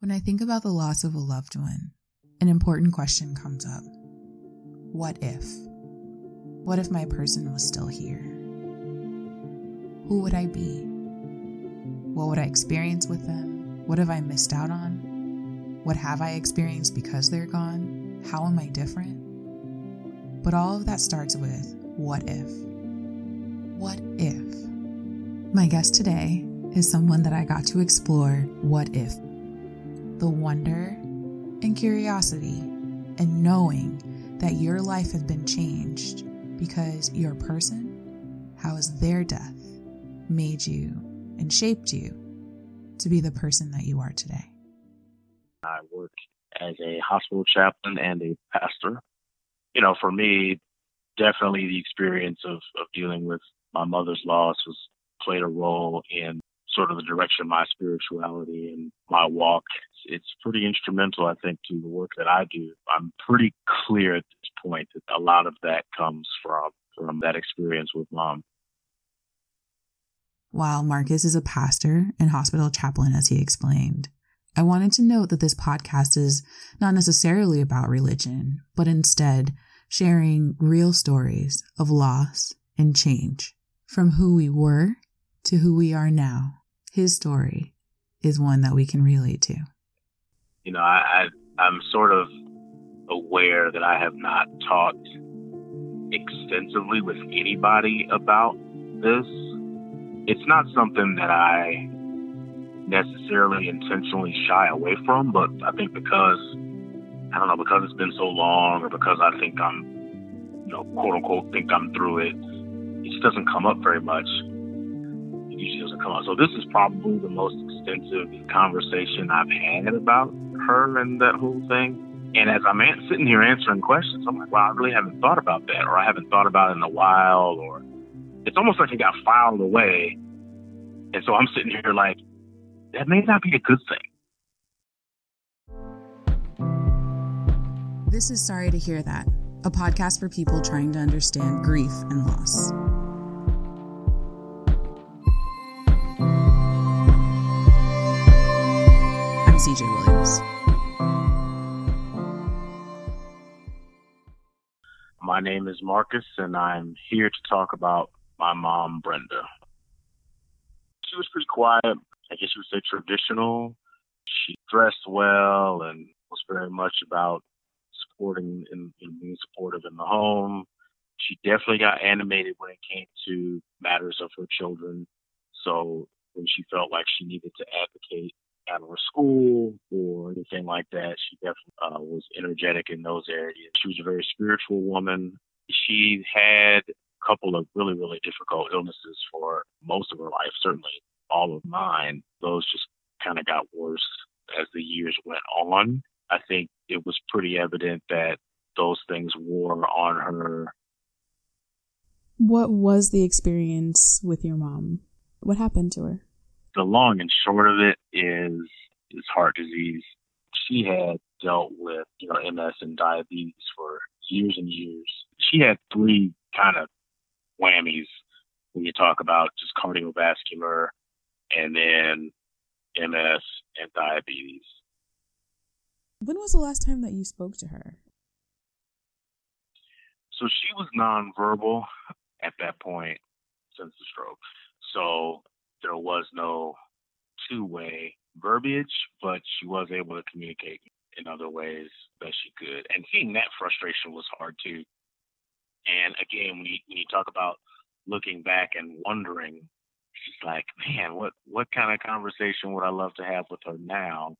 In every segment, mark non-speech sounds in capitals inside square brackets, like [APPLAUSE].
When I think about the loss of a loved one, an important question comes up What if? What if my person was still here? Who would I be? What would I experience with them? What have I missed out on? What have I experienced because they're gone? How am I different? But all of that starts with what if? What if? My guest today is someone that I got to explore what if the wonder and curiosity and knowing that your life has been changed because your person, how has their death made you and shaped you to be the person that you are today? I work as a hospital chaplain and a pastor. You know, for me, definitely the experience of, of dealing with my mother's loss was played a role in sort of the direction of my spirituality and my walk. It's, pretty instrumental, I think, to the work that I do. I'm pretty clear at this point that a lot of that comes from from that experience with mom. While Marcus is a pastor and hospital chaplain, as he explained, I wanted to note that this podcast is not necessarily about religion, but instead sharing real stories of loss and change from who we were to who we are now his story is one that we can relate to. You know, I, I I'm sort of aware that I have not talked extensively with anybody about this. It's not something that I necessarily intentionally shy away from, but I think because I don't know, because it's been so long or because I think I'm you know, quote unquote think I'm through it, it just doesn't come up very much usually doesn't come. So this is probably the most extensive conversation I've had about her and that whole thing. And as I'm sitting here answering questions, I'm like, wow, I really haven't thought about that, or I haven't thought about it in a while, or it's almost like it got filed away. And so I'm sitting here like, that may not be a good thing. This is Sorry to Hear That, a podcast for people trying to understand grief and loss. CJ Williams. My name is Marcus, and I'm here to talk about my mom, Brenda. She was pretty quiet. I guess you would say traditional. She dressed well and was very much about supporting and, and being supportive in the home. She definitely got animated when it came to matters of her children. So when she felt like she needed to advocate out of her school or anything like that. She definitely uh, was energetic in those areas. She was a very spiritual woman. She had a couple of really, really difficult illnesses for most of her life, certainly all of mine. Those just kind of got worse as the years went on. I think it was pretty evident that those things wore on her. What was the experience with your mom? What happened to her? The long and short of it is is heart disease. She had dealt with you know MS and diabetes for years and years. She had three kind of whammies when you talk about just cardiovascular and then MS and diabetes. When was the last time that you spoke to her? So she was nonverbal at that point since the stroke. So there was no two way verbiage, but she was able to communicate in other ways that she could. And seeing that frustration was hard too. And again, when you, when you talk about looking back and wondering, she's like, man, what, what kind of conversation would I love to have with her now?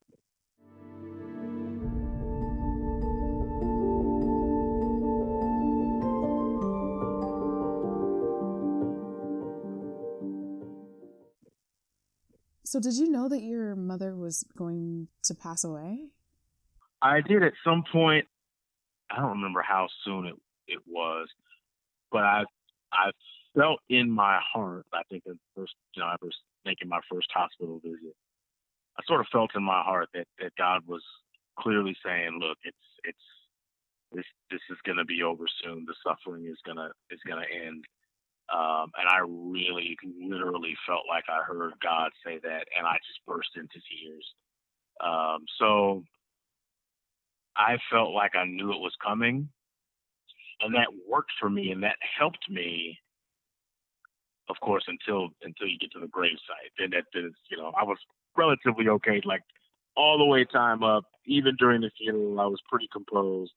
So, did you know that your mother was going to pass away? I did at some point. I don't remember how soon it it was, but I I felt in my heart. I think the first, you know, I was making my first hospital visit. I sort of felt in my heart that that God was clearly saying, "Look, it's it's this this is going to be over soon. The suffering is gonna is gonna end." Um, and I really, literally felt like I heard God say that, and I just burst into tears. Um, so I felt like I knew it was coming, and that worked for me, and that helped me. Of course, until until you get to the gravesite, then that is, you know, I was relatively okay, like all the way time up. Even during the funeral, I was pretty composed,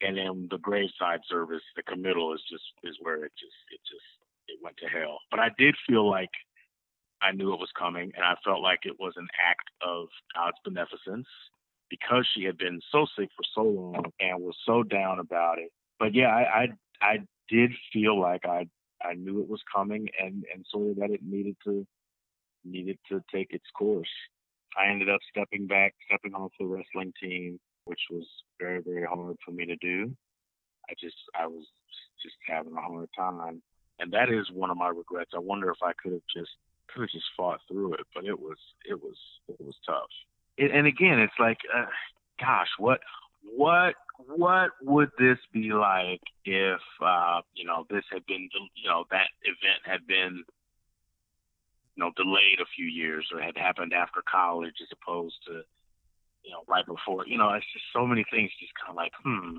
and then the graveside service, the committal is just is where it just it just it went to hell. But I did feel like I knew it was coming, and I felt like it was an act of God's beneficence because she had been so sick for so long and was so down about it. But yeah, I I, I did feel like I I knew it was coming, and and sort of that it needed to needed to take its course. I ended up stepping back, stepping off the wrestling team, which was very very hard for me to do. I just I was just having a hard time, and that is one of my regrets. I wonder if I could have just could have just fought through it, but it was it was it was tough. It, and again, it's like, uh, gosh, what what what would this be like if uh, you know this had been you know that event had been you know delayed a few years or had happened after college as opposed to you know right before you know it's just so many things just kind of like hmm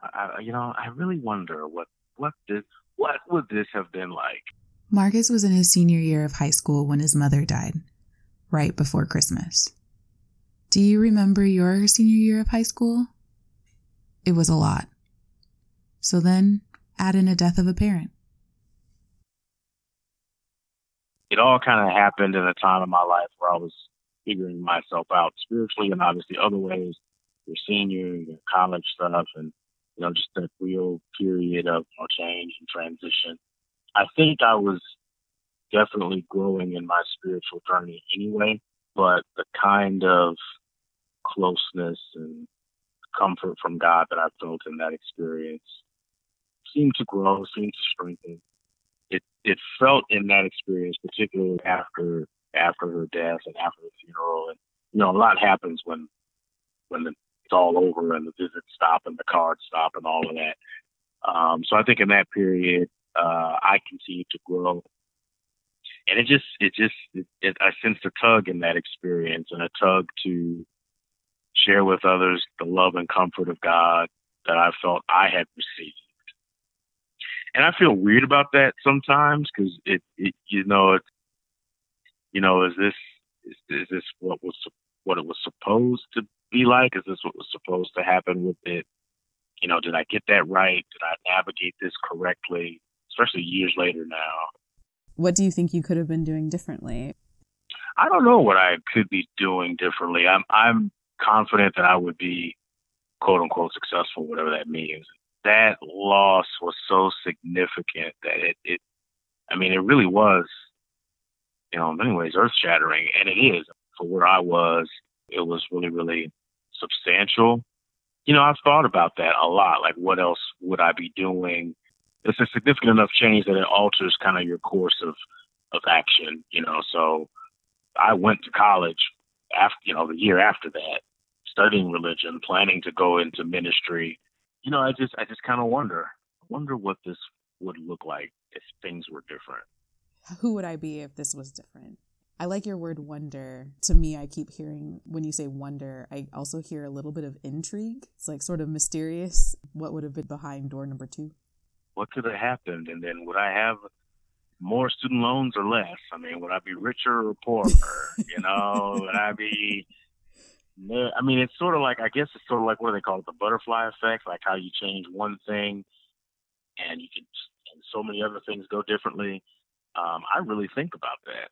I, you know I really wonder what what did, what would this have been like Marcus was in his senior year of high school when his mother died, right before Christmas. Do you remember your senior year of high school? It was a lot. So then add in a death of a parent. It all kind of happened in a time of my life where I was figuring myself out spiritually and obviously other ways, your senior, your college stuff, and you know, just that real period of you know, change and transition. I think I was definitely growing in my spiritual journey anyway, but the kind of closeness and comfort from God that I felt in that experience seemed to grow, seemed to strengthen. It it felt in that experience, particularly after after her death and after the funeral, and you know, a lot happens when when it's all over and the visits stop and the cards stop and all of that. Um, so I think in that period, uh, I continued to grow. And it just, it just, it, it, I sensed a tug in that experience and a tug to share with others the love and comfort of God that I felt I had received. And I feel weird about that sometimes because it, it, you know, it, you know, is this, is, is this what was, what it was supposed to be like? Is this what was supposed to happen with it? You know, did I get that right? Did I navigate this correctly? especially years later now. What do you think you could have been doing differently? I don't know what I could be doing differently. I'm I'm confident that I would be quote unquote successful, whatever that means. That loss was so significant that it, it I mean, it really was, you know, in many ways earth shattering. And it is. For where I was, it was really, really substantial. You know, I've thought about that a lot. Like, what else would I be doing it's a significant enough change that it alters kind of your course of of action. You know, so I went to college after you know the year after that, studying religion, planning to go into ministry. You know, I just I just kind of wonder wonder what this would look like if things were different. Who would I be if this was different? I like your word wonder. To me, I keep hearing when you say wonder, I also hear a little bit of intrigue. It's like sort of mysterious. What would have been behind door number two? what could have happened? And then would I have more student loans or less? I mean, would I be richer or poorer? [LAUGHS] you know, would I be I mean, it's sort of like I guess it's sort of like what do they call it, the butterfly effect, like how you change one thing and you can and so many other things go differently. Um, I really think about that.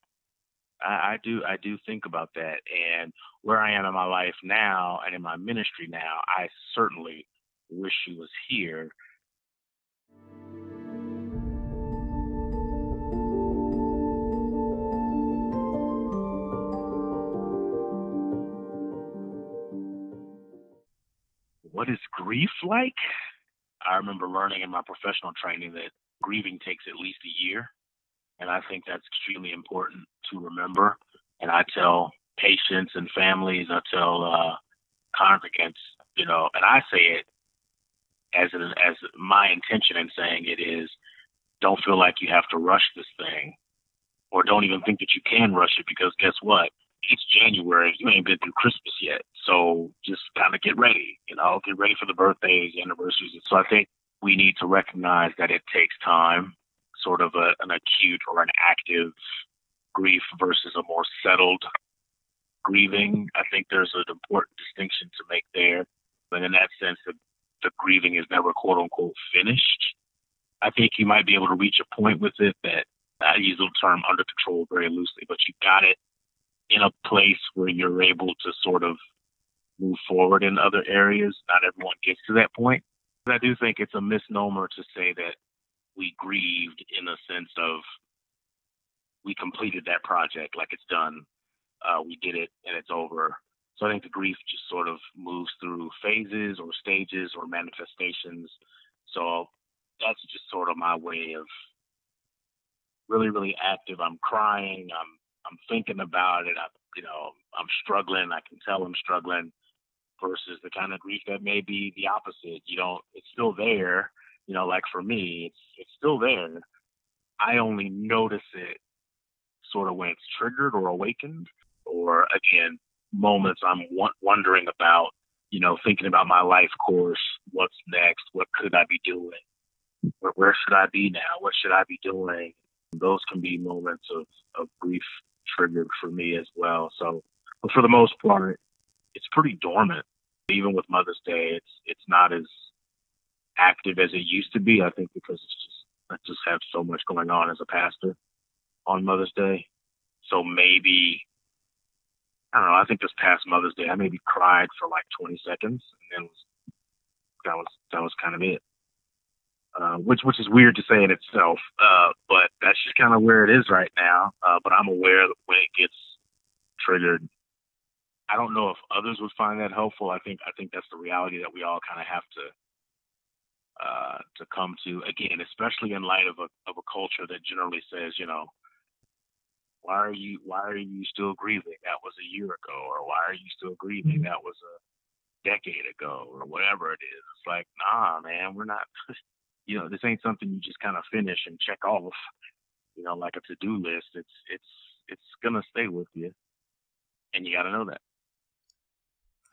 I, I do I do think about that and where I am in my life now and in my ministry now, I certainly wish she was here what is grief like? I remember learning in my professional training that grieving takes at least a year. And I think that's extremely important to remember. And I tell patients and families, I tell uh, congregants, you know, and I say it as an, as my intention in saying it is, don't feel like you have to rush this thing, or don't even think that you can rush it because guess what? it's January. You ain't been through Christmas yet. So just kind of get ready, you know, get ready for the birthdays, anniversaries. So I think we need to recognize that it takes time, sort of a, an acute or an active grief versus a more settled grieving. Mm-hmm. I think there's an important distinction to make there. But in that sense, the, the grieving is never quote unquote finished. I think you might be able to reach a point with it that I use the term under control very loosely, but you got it in a place where you're able to sort of move forward in other areas. Not everyone gets to that point. But I do think it's a misnomer to say that we grieved in a sense of we completed that project like it's done. Uh, we did it and it's over. So I think the grief just sort of moves through phases or stages or manifestations. So that's just sort of my way of really, really active. I'm crying. I'm I'm thinking about it. I, you know, I'm struggling. I can tell I'm struggling. Versus the kind of grief that may be the opposite. You know, it's still there. You know, like for me, it's still there. I only notice it sort of when it's triggered or awakened, or again, moments I'm wondering about. You know, thinking about my life course. What's next? What could I be doing? Where, where should I be now? What should I be doing? Those can be moments of, of grief triggered for me as well. So, but for the most part, it's pretty dormant. Even with Mother's Day, it's it's not as active as it used to be. I think because it's just I just have so much going on as a pastor on Mother's Day. So maybe I don't know. I think this past Mother's Day, I maybe cried for like 20 seconds, and then was, that was that was kind of it. Uh, which which is weird to say in itself, uh, but that's just kind of where it is right now. Uh, but I'm aware that when it gets triggered, I don't know if others would find that helpful. I think I think that's the reality that we all kind of have to uh, to come to again, especially in light of a of a culture that generally says, you know, why are you why are you still grieving? That was a year ago, or why are you still grieving? Mm-hmm. That was a decade ago, or whatever it is. It's like, nah, man, we're not. [LAUGHS] you know, this ain't something you just kind of finish and check off, you know, like a to-do list. It's it's it's gonna stay with you, and you got to know that.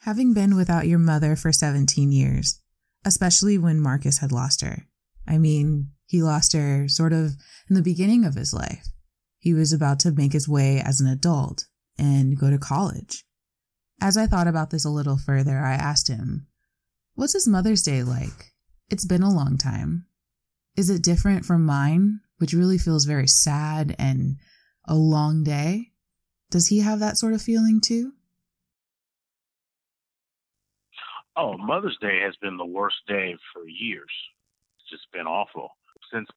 Having been without your mother for 17 years, especially when Marcus had lost her. I mean, he lost her sort of in the beginning of his life. He was about to make his way as an adult and go to college. As I thought about this a little further, I asked him, What's his Mother's Day like? It's been a long time. Is it different from mine, which really feels very sad and a long day? Does he have that sort of feeling too? Oh, Mother's Day has been the worst day for years. It's just been awful. Since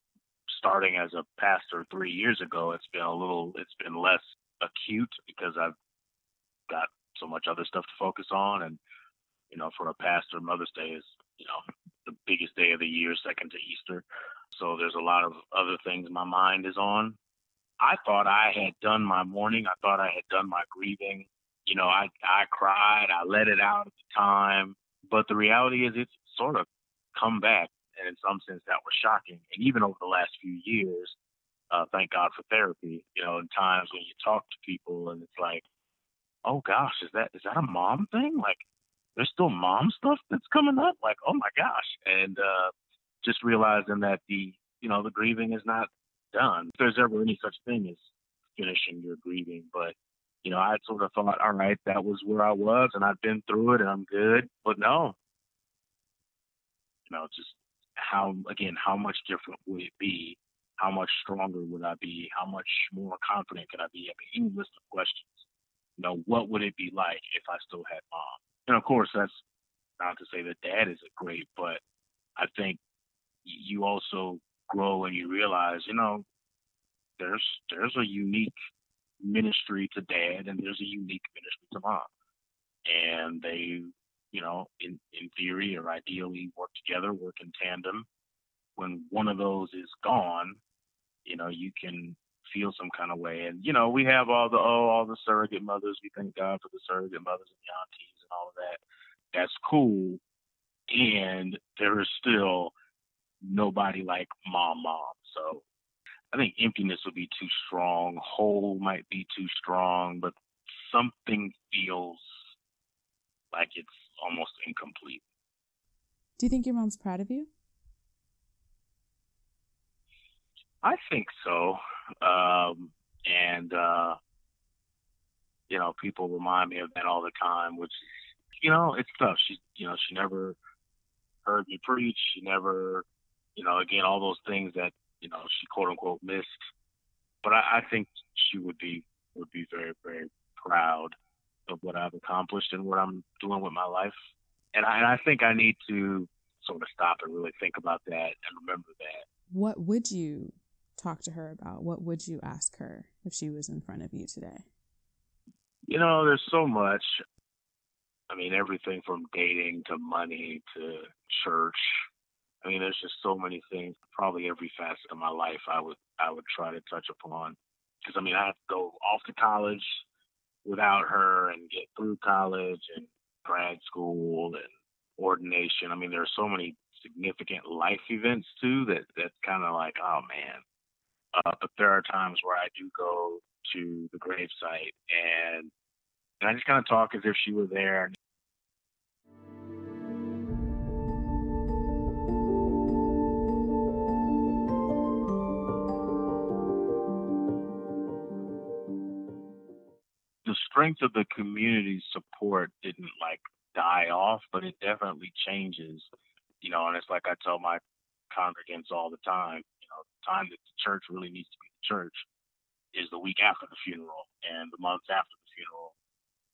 starting as a pastor three years ago, it's been a little, it's been less acute because I've got so much other stuff to focus on. And, you know, for a pastor, Mother's Day is, you know, the biggest day of the year, second to Easter. So there's a lot of other things my mind is on. I thought I had done my mourning. I thought I had done my grieving. You know, I I cried. I let it out at the time. But the reality is, it's sort of come back, and in some sense, that was shocking. And even over the last few years, uh, thank God for therapy. You know, in times when you talk to people, and it's like, oh gosh, is that is that a mom thing? Like, there's still mom stuff that's coming up. Like, oh my gosh. And uh, just realizing that the, you know, the grieving is not done. If there's ever any such thing as finishing your grieving. But, you know, I sort of thought, all right, that was where I was and I've been through it and I'm good. But no, you know, just how, again, how much different would it be? How much stronger would I be? How much more confident could I be? I mean, any list of questions. You know, what would it be like if I still had mom? And of course, that's not to say that dad isn't great, but I think you also grow and you realize, you know, there's there's a unique ministry to dad and there's a unique ministry to mom. And they, you know, in, in theory or ideally work together, work in tandem. When one of those is gone, you know, you can feel some kind of way. And, you know, we have all the, oh, all the surrogate mothers. We thank God for the surrogate mothers and the aunties and all of that. That's cool. And there is still nobody like mom mom. So I think emptiness would be too strong. Whole might be too strong, but something feels like it's almost incomplete. Do you think your mom's proud of you? I think so. Um, and, uh, you know, people remind me of that all the time, which, you know, it's tough. She, you know, she never heard me preach. She never, you know, again, all those things that, you know, she quote unquote missed. But I, I think she would be, would be very, very proud of what I've accomplished and what I'm doing with my life. And I, and I think I need to sort of stop and really think about that and remember that. What would you talk to her about? What would you ask her if she was in front of you today? You know, there's so much. I mean, everything from dating to money to church. I mean, there's just so many things. Probably every facet of my life, I would I would try to touch upon. Because I mean, I have to go off to college without her and get through college and grad school and ordination. I mean, there are so many significant life events too that that's kind of like, oh man, uh, but there are times where I do go to the gravesite and and I just kind of talk as if she were there. Strength of the community support didn't like die off, but it definitely changes. You know, and it's like I tell my congregants all the time you know, the time that the church really needs to be the church is the week after the funeral and the months after the funeral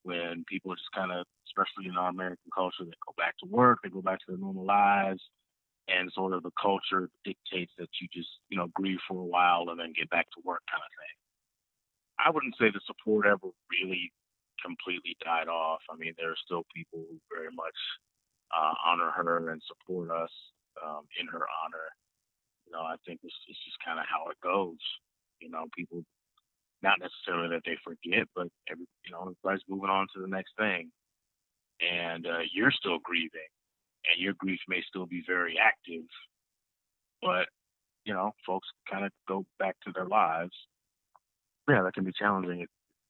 when people just kind of, especially in our American culture, they go back to work, they go back to their normal lives, and sort of the culture dictates that you just, you know, grieve for a while and then get back to work kind of thing. I wouldn't say the support ever really completely died off. I mean, there are still people who very much uh, honor her and support us um, in her honor. You know, I think it's, it's just kind of how it goes. You know, people, not necessarily that they forget, but every, you know, everybody's moving on to the next thing. And uh, you're still grieving, and your grief may still be very active, but you know, folks kind of go back to their lives. Yeah, that can be challenging,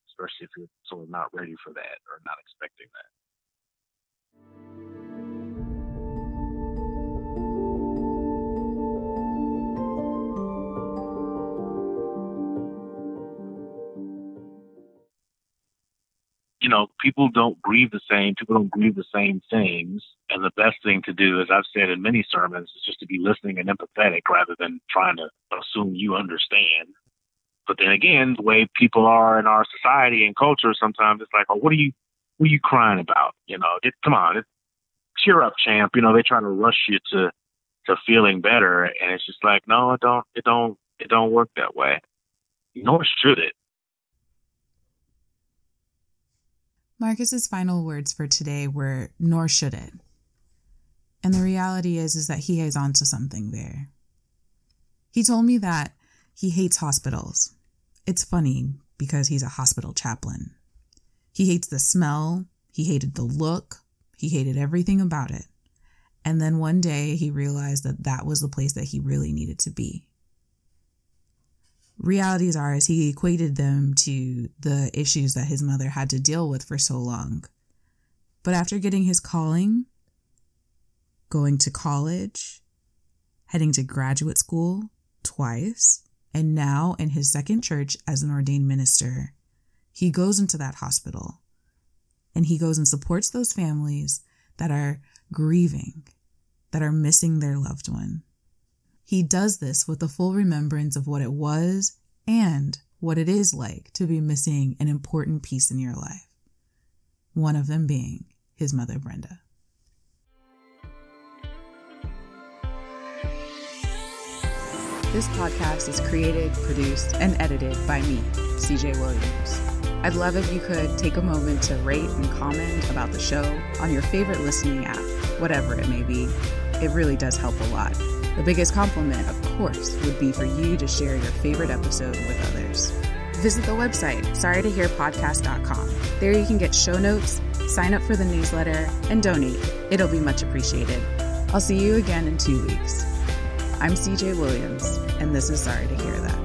especially if you're sort of not ready for that or not expecting that. you know, people don't grieve the same. People don't grieve the same things. And the best thing to do, as I've said in many sermons, is just to be listening and empathetic rather than trying to assume you understand. But then again, the way people are in our society and culture, sometimes it's like, oh, what are you, what are you crying about? You know, it, come on, it, cheer up, champ. You know, they try to rush you to, to feeling better, and it's just like, no, it don't, it don't, it don't work that way. Nor should it. Marcus's final words for today were, nor should it. And the reality is, is that he is onto something there. He told me that he hates hospitals. It's funny because he's a hospital chaplain. He hates the smell, he hated the look, he hated everything about it. And then one day he realized that that was the place that he really needed to be realities are as he equated them to the issues that his mother had to deal with for so long. But after getting his calling, going to college, heading to graduate school twice, and now in his second church as an ordained minister, he goes into that hospital and he goes and supports those families that are grieving, that are missing their loved one. He does this with the full remembrance of what it was and what it is like to be missing an important piece in your life. One of them being his mother, Brenda. This podcast is created, produced, and edited by me, CJ Williams. I'd love if you could take a moment to rate and comment about the show on your favorite listening app, whatever it may be. It really does help a lot. The biggest compliment, of course, would be for you to share your favorite episode with others. Visit the website, sorrytohearpodcast.com. There you can get show notes, sign up for the newsletter, and donate. It'll be much appreciated. I'll see you again in two weeks. I'm CJ Williams, and this is Sorry to Hear That.